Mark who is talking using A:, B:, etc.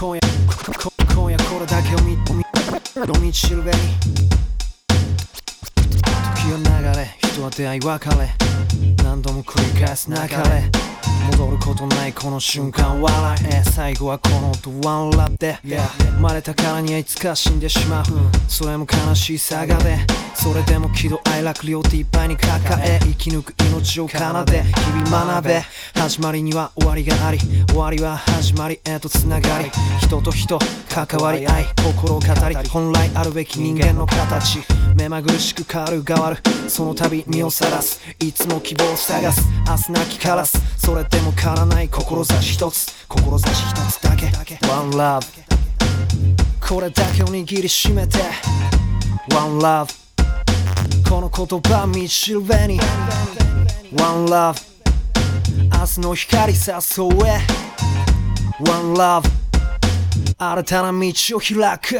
A: 今夜今夜これだけを見飲道しるべに時は流れ人は出会い別れ何度も繰り返す流れ。戻ることないこの瞬間笑え。最後はこの音ワンラップで、生まれたからにはいつか死んでしまう、それも悲しいさがで。それでも喜怒哀楽両手いっぱいに抱え生き抜く命を奏で。日々学べ。始まりには終わりがあり。終わりは始まりへとつながり。人と人関わり合い。心を語り。本来あるべき人間の形。目まぐるしく変わる変わる。その度身をさらすいつも希望を探す。明日なきカラスそれでも変わらない志一つ。志一つだけ。One love これだけを握りしめて。One love この言葉道しるべに。One love 明日の光さそうへ One love 新たな道を開く。